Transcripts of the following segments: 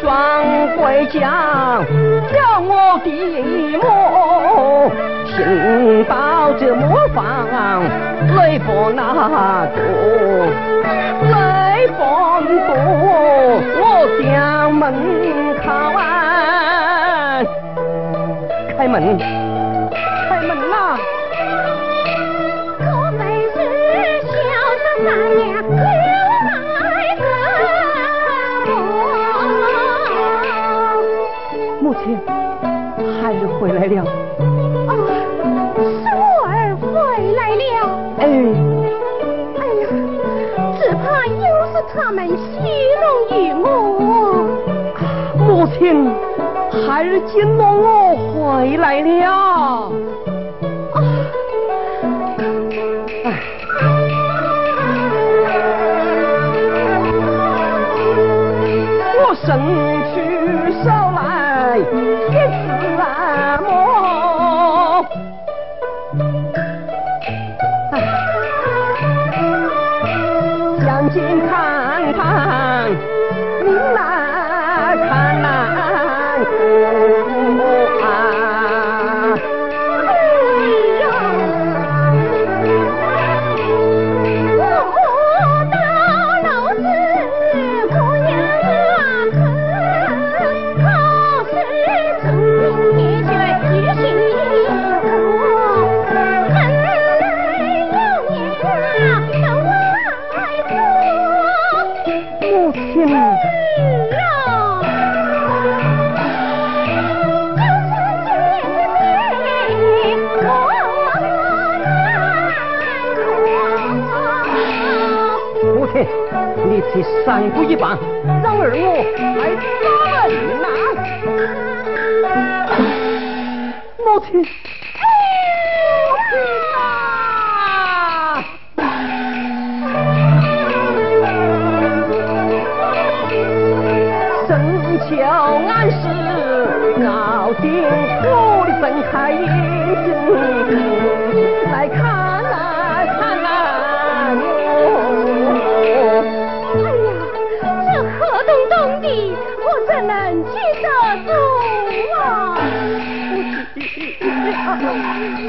装回将叫我的母行到这磨坊雷锋那个雷锋多我将门开开门。回来了啊，苏儿回来了。哎哎呀，只怕又是他们戏弄于我。母亲，孩儿见到我回来了。啊。我伸出手来，也是。我了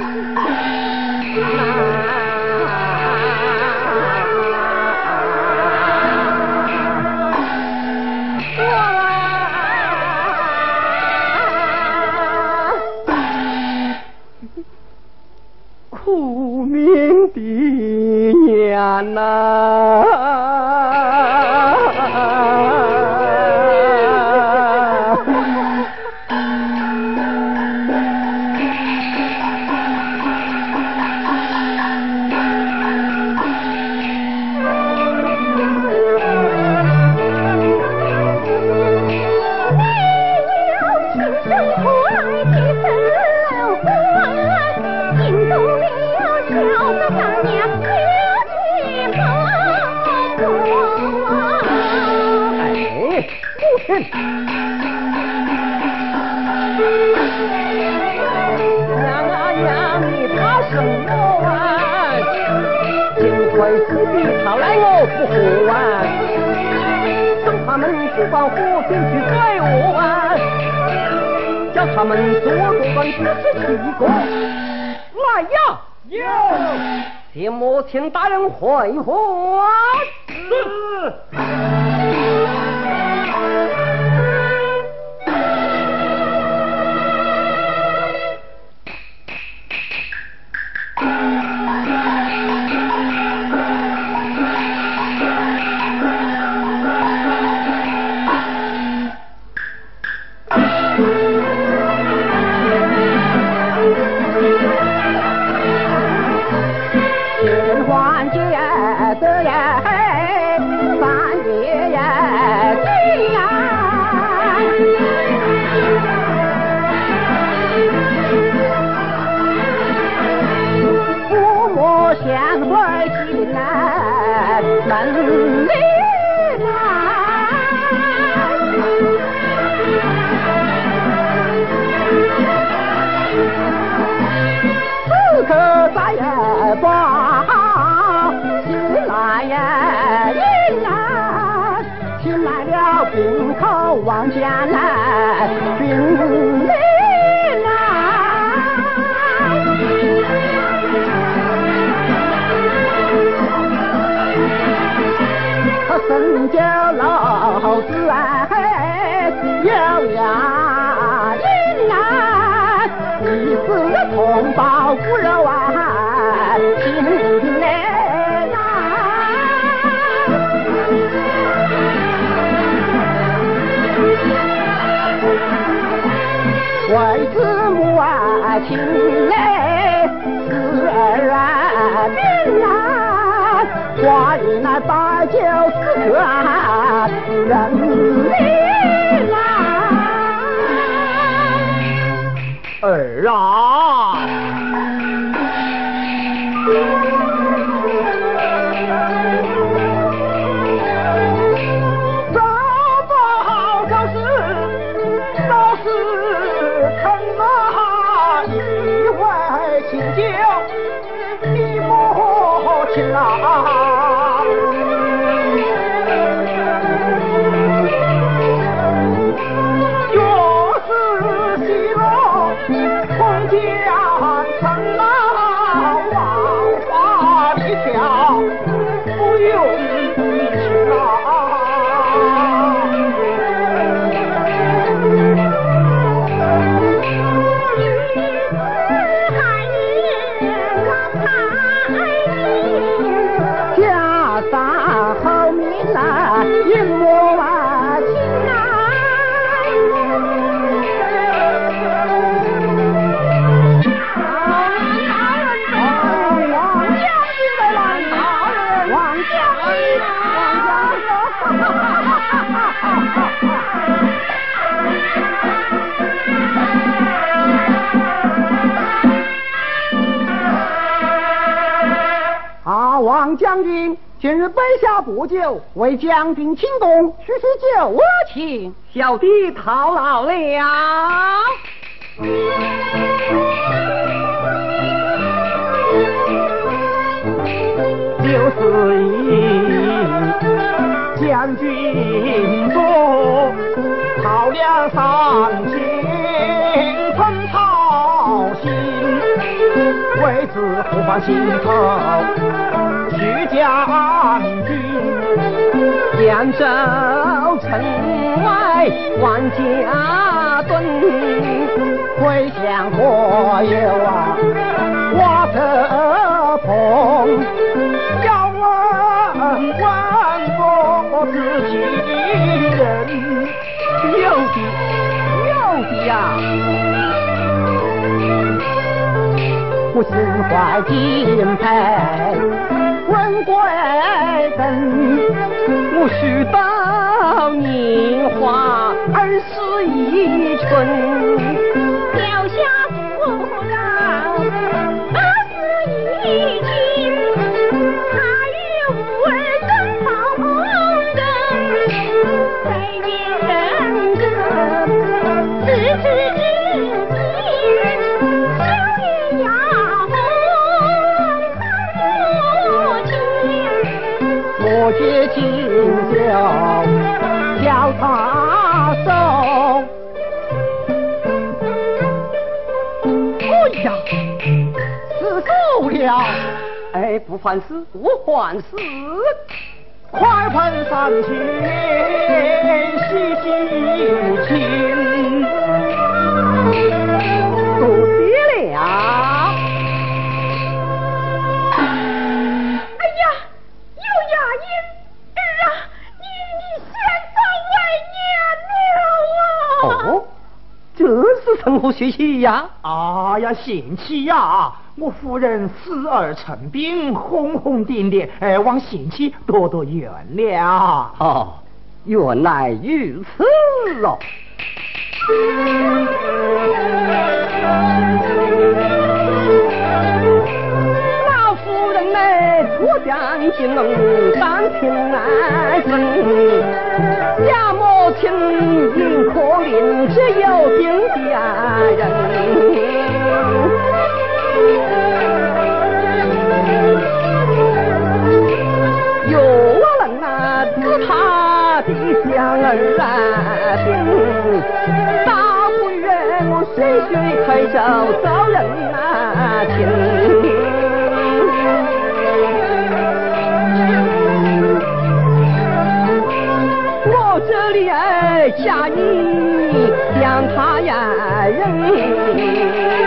我多半只是一个。来呀，有，替母亲大人回话。王将军，今日北下不久，为将军请功，叙叙旧我情。小弟套牢了。六十一将军多，讨了三千春操心，为子不放心头，徐将军。扬州城外万家墩，回乡我有啊瓦特棚，要问问我自己人，有的有的呀。我心怀敬佩，问贵人，我须到年华二十一春。脚下他走。哎呀，是走了，哎，不还事，不还事。快盆上去洗洗清。多谢了。是从何学习呀？啊呀，贤妻呀，我夫人死而成病，轰轰烈烈，哎，望贤妻多多原谅。哦，原来如此哦。老夫人呢，我将金龙当亲来生，家母亲因可怜，只有丁家人。有我人啊，知他的小儿啊兵，大不愿我水水开手遭人啊情。下雨将他呀扔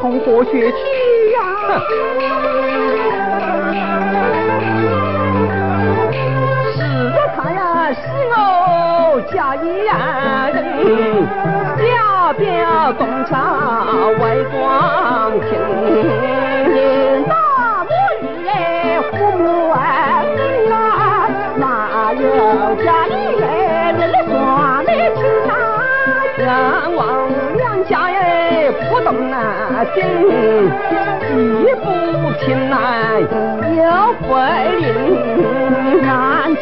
从何学起呀。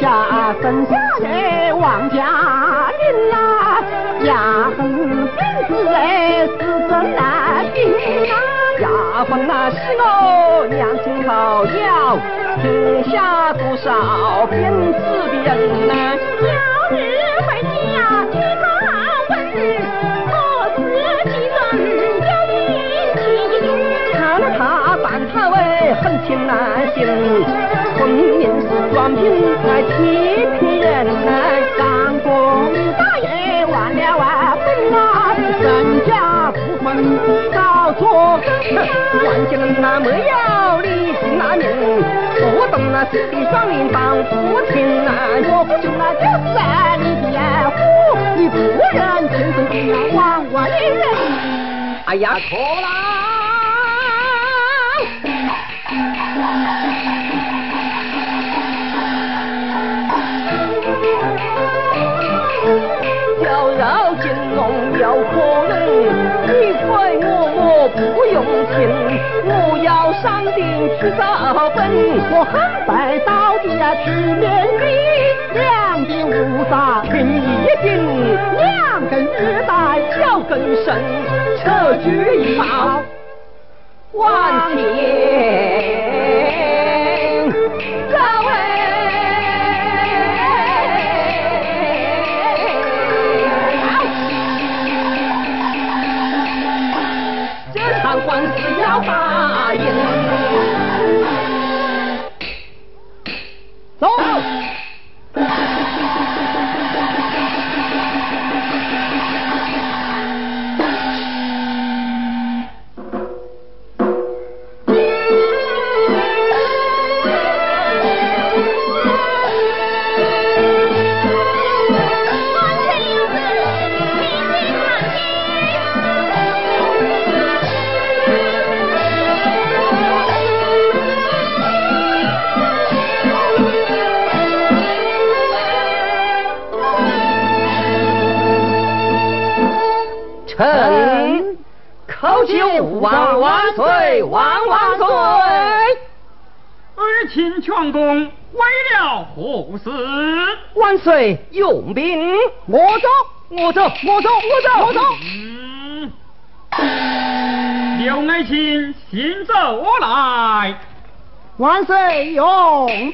家生下来王家林呐，呀哼名字哎是真难听呐。呀哼那是我娘亲好要天下多少鞭子的人呐，情难行，分明是专凭那欺骗人来干公大爷万了万本啊，人家不分早错更，万家人那没有理性那命，不懂那是的双林当父亲啊，我不就那就是你的爱护，你不认亲生的亡我的人，哎呀错了。叫肉金龙有可能，你亏我我不用情，我要上顶去找本，我很白到底呀去面壁，两鬓乌纱凭一顶，两根玉带脚更深，车具一套万千。臣叩求父王万岁万万岁！儿亲全功为了何事？万岁用兵，我走，我走，我走，我走，我走。嗯，刘爱卿行走来。万岁用兵。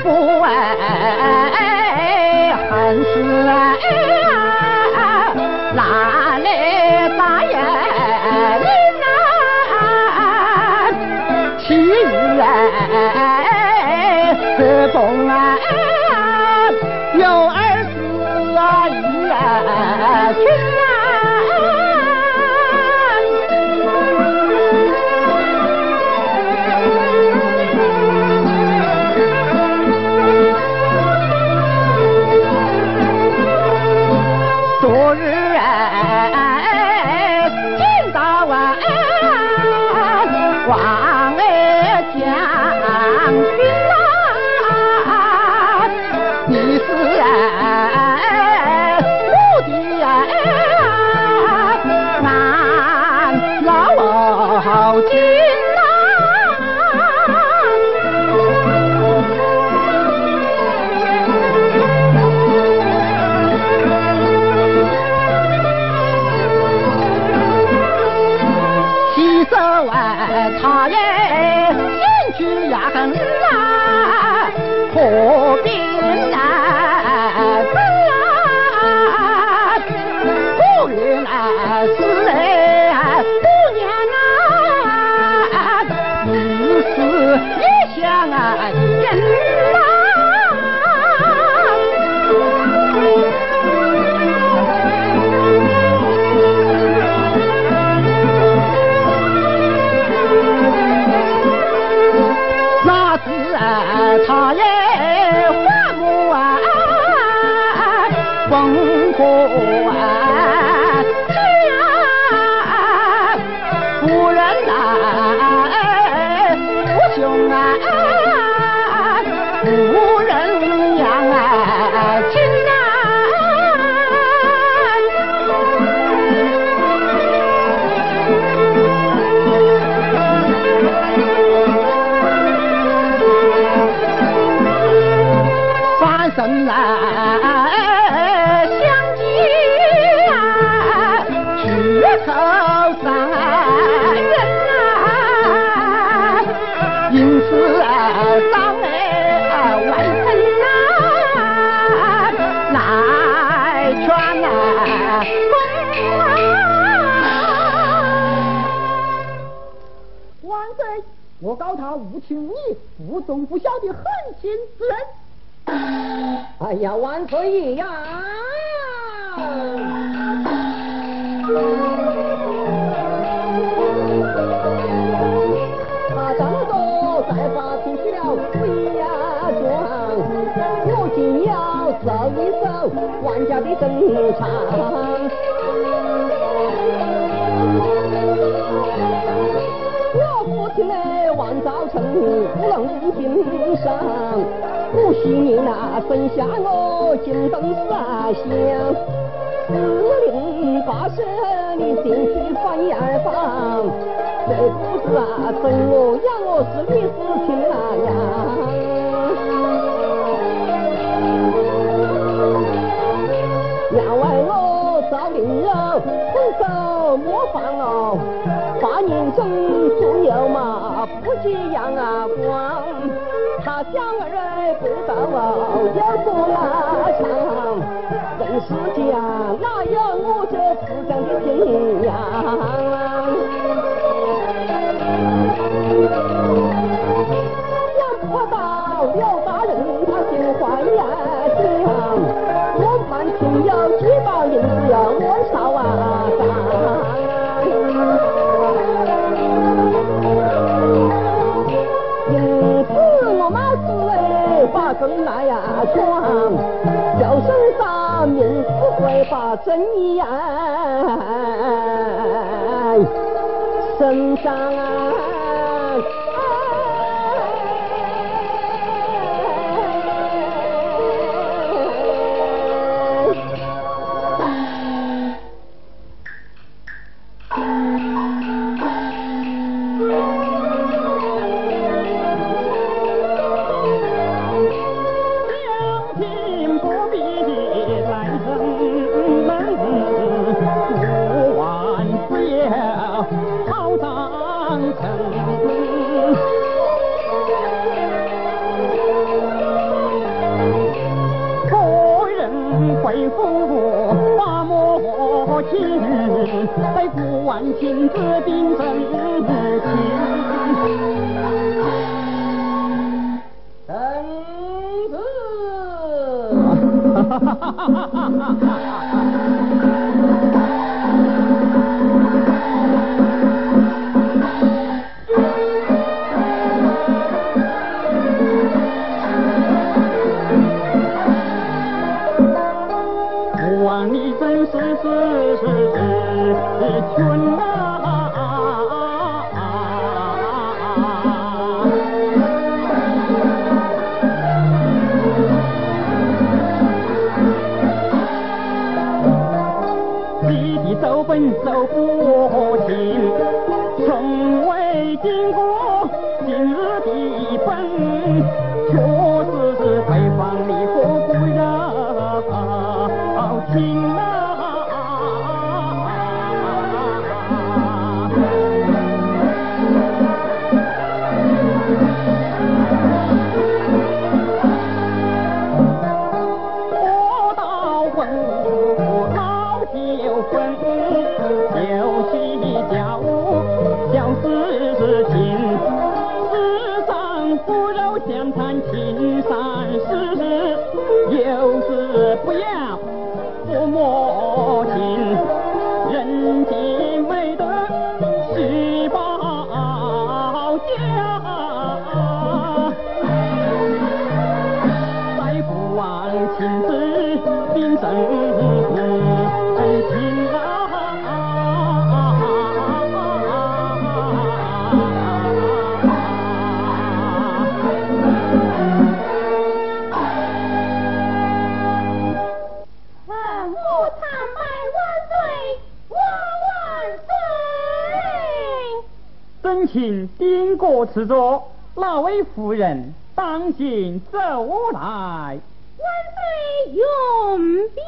不为恨死啊！哪？我告他无情无义、无忠不孝的狠心之人。哎呀，万岁呀！他张罗再发脾气了，不呀装，我竟要走一走万家的正常。生不能心伤，不许你那生下我金灯三香。四邻八舍你进去翻洋房，这不是啊生我养我是你是亲啊样。要为我找女友，分手莫烦恼，把年中。夕阳啊光他乡人不到啊也不拉长真世间啊会把正亲自秉正亲，正子。so Okay. 是着那位夫人当今走来？万岁永别。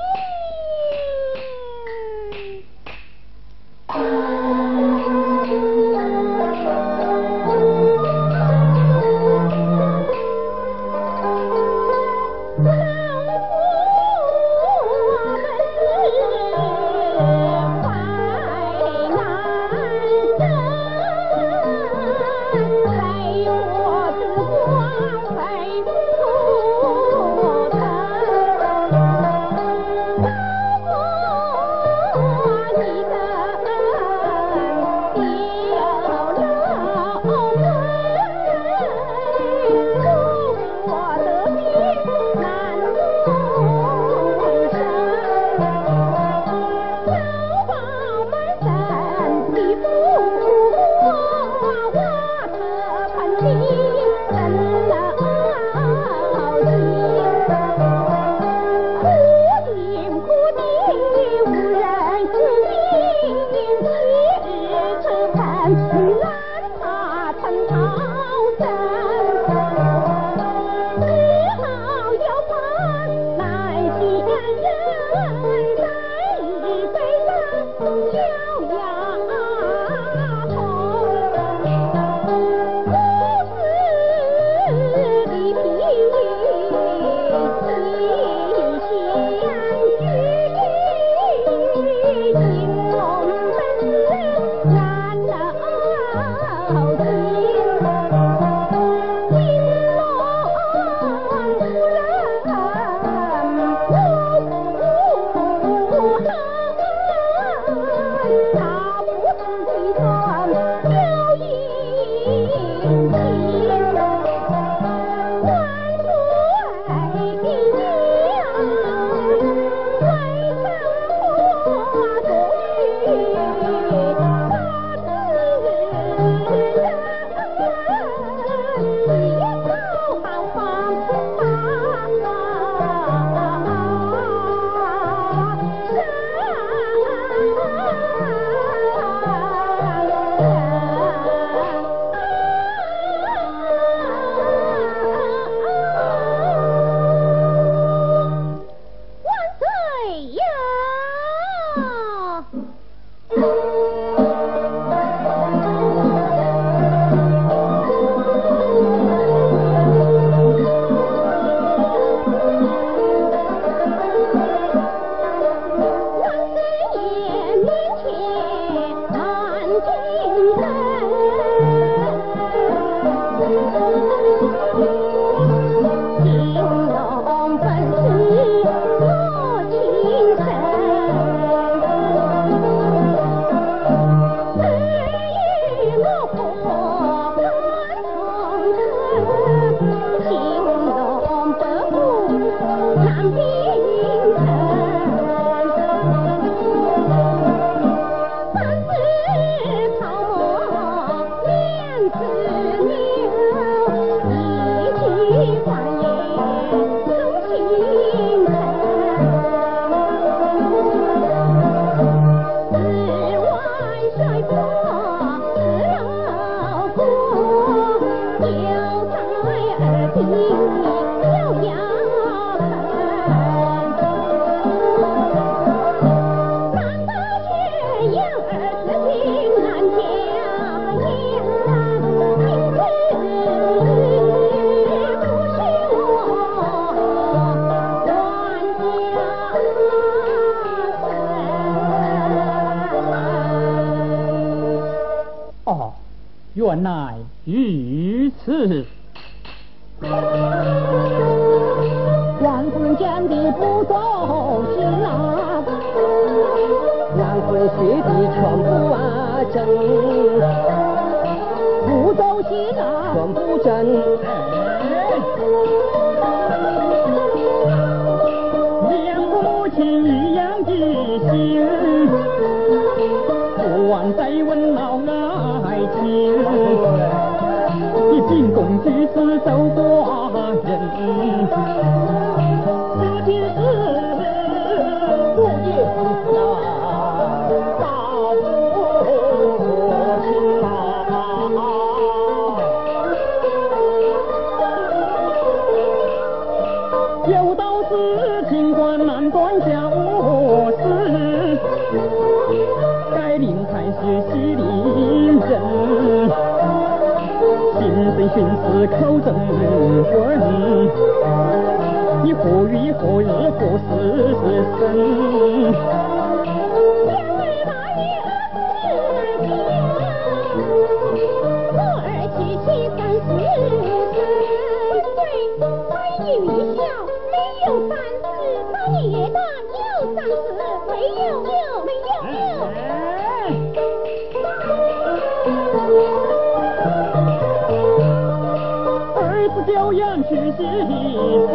一次万夫人见的不走心啊万夫人学的全部啊真不走心啊全部真只是手。两位八月二十儿七七三十岁欢迎一笑没有三十八年也有三十没有没有没有哎二十九年去西城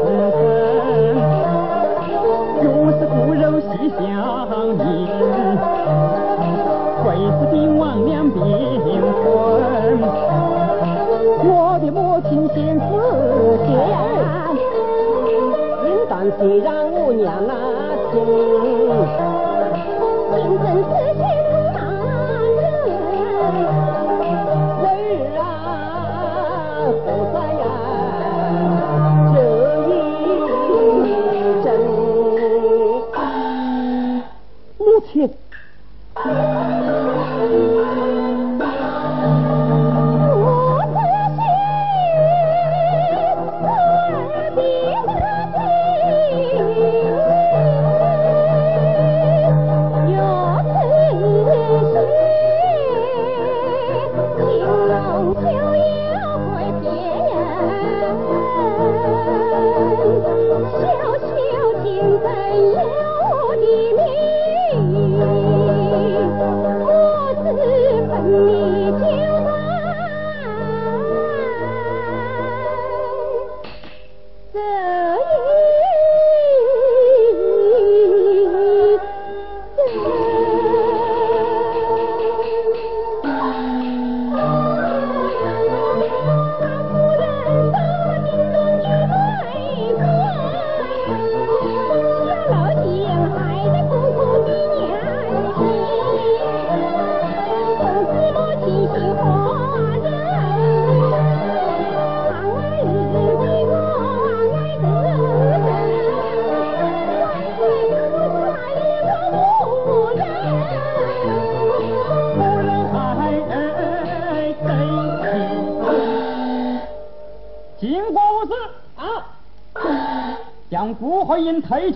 顾慧英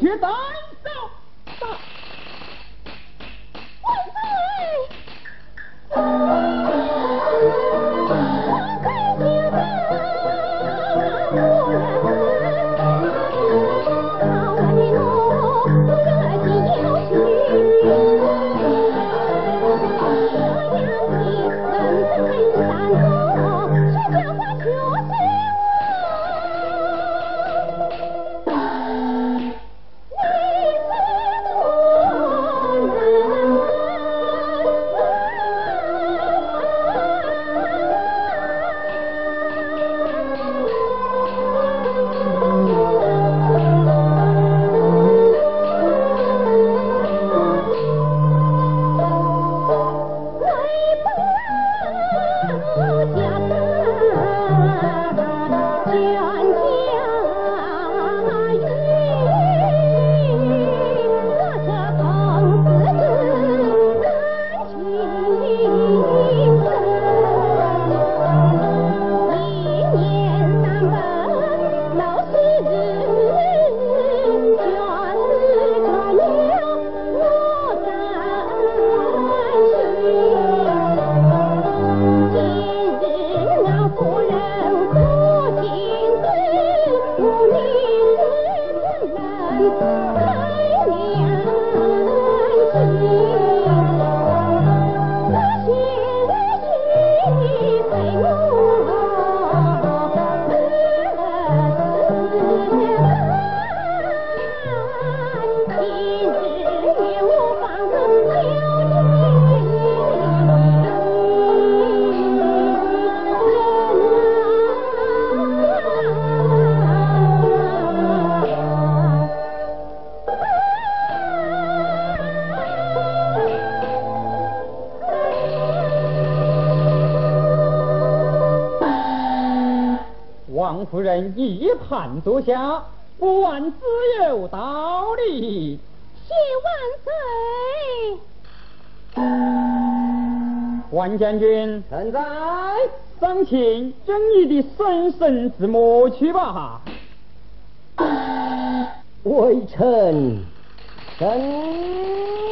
Hallelujah. 夫人一盘坐下，不问自有道理。谢万岁！万将军，臣在。赏请将你的生身之魔去吧。微臣，臣。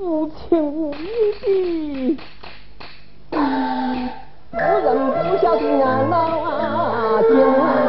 无情无义的。夫人不孝敬俺老啊爹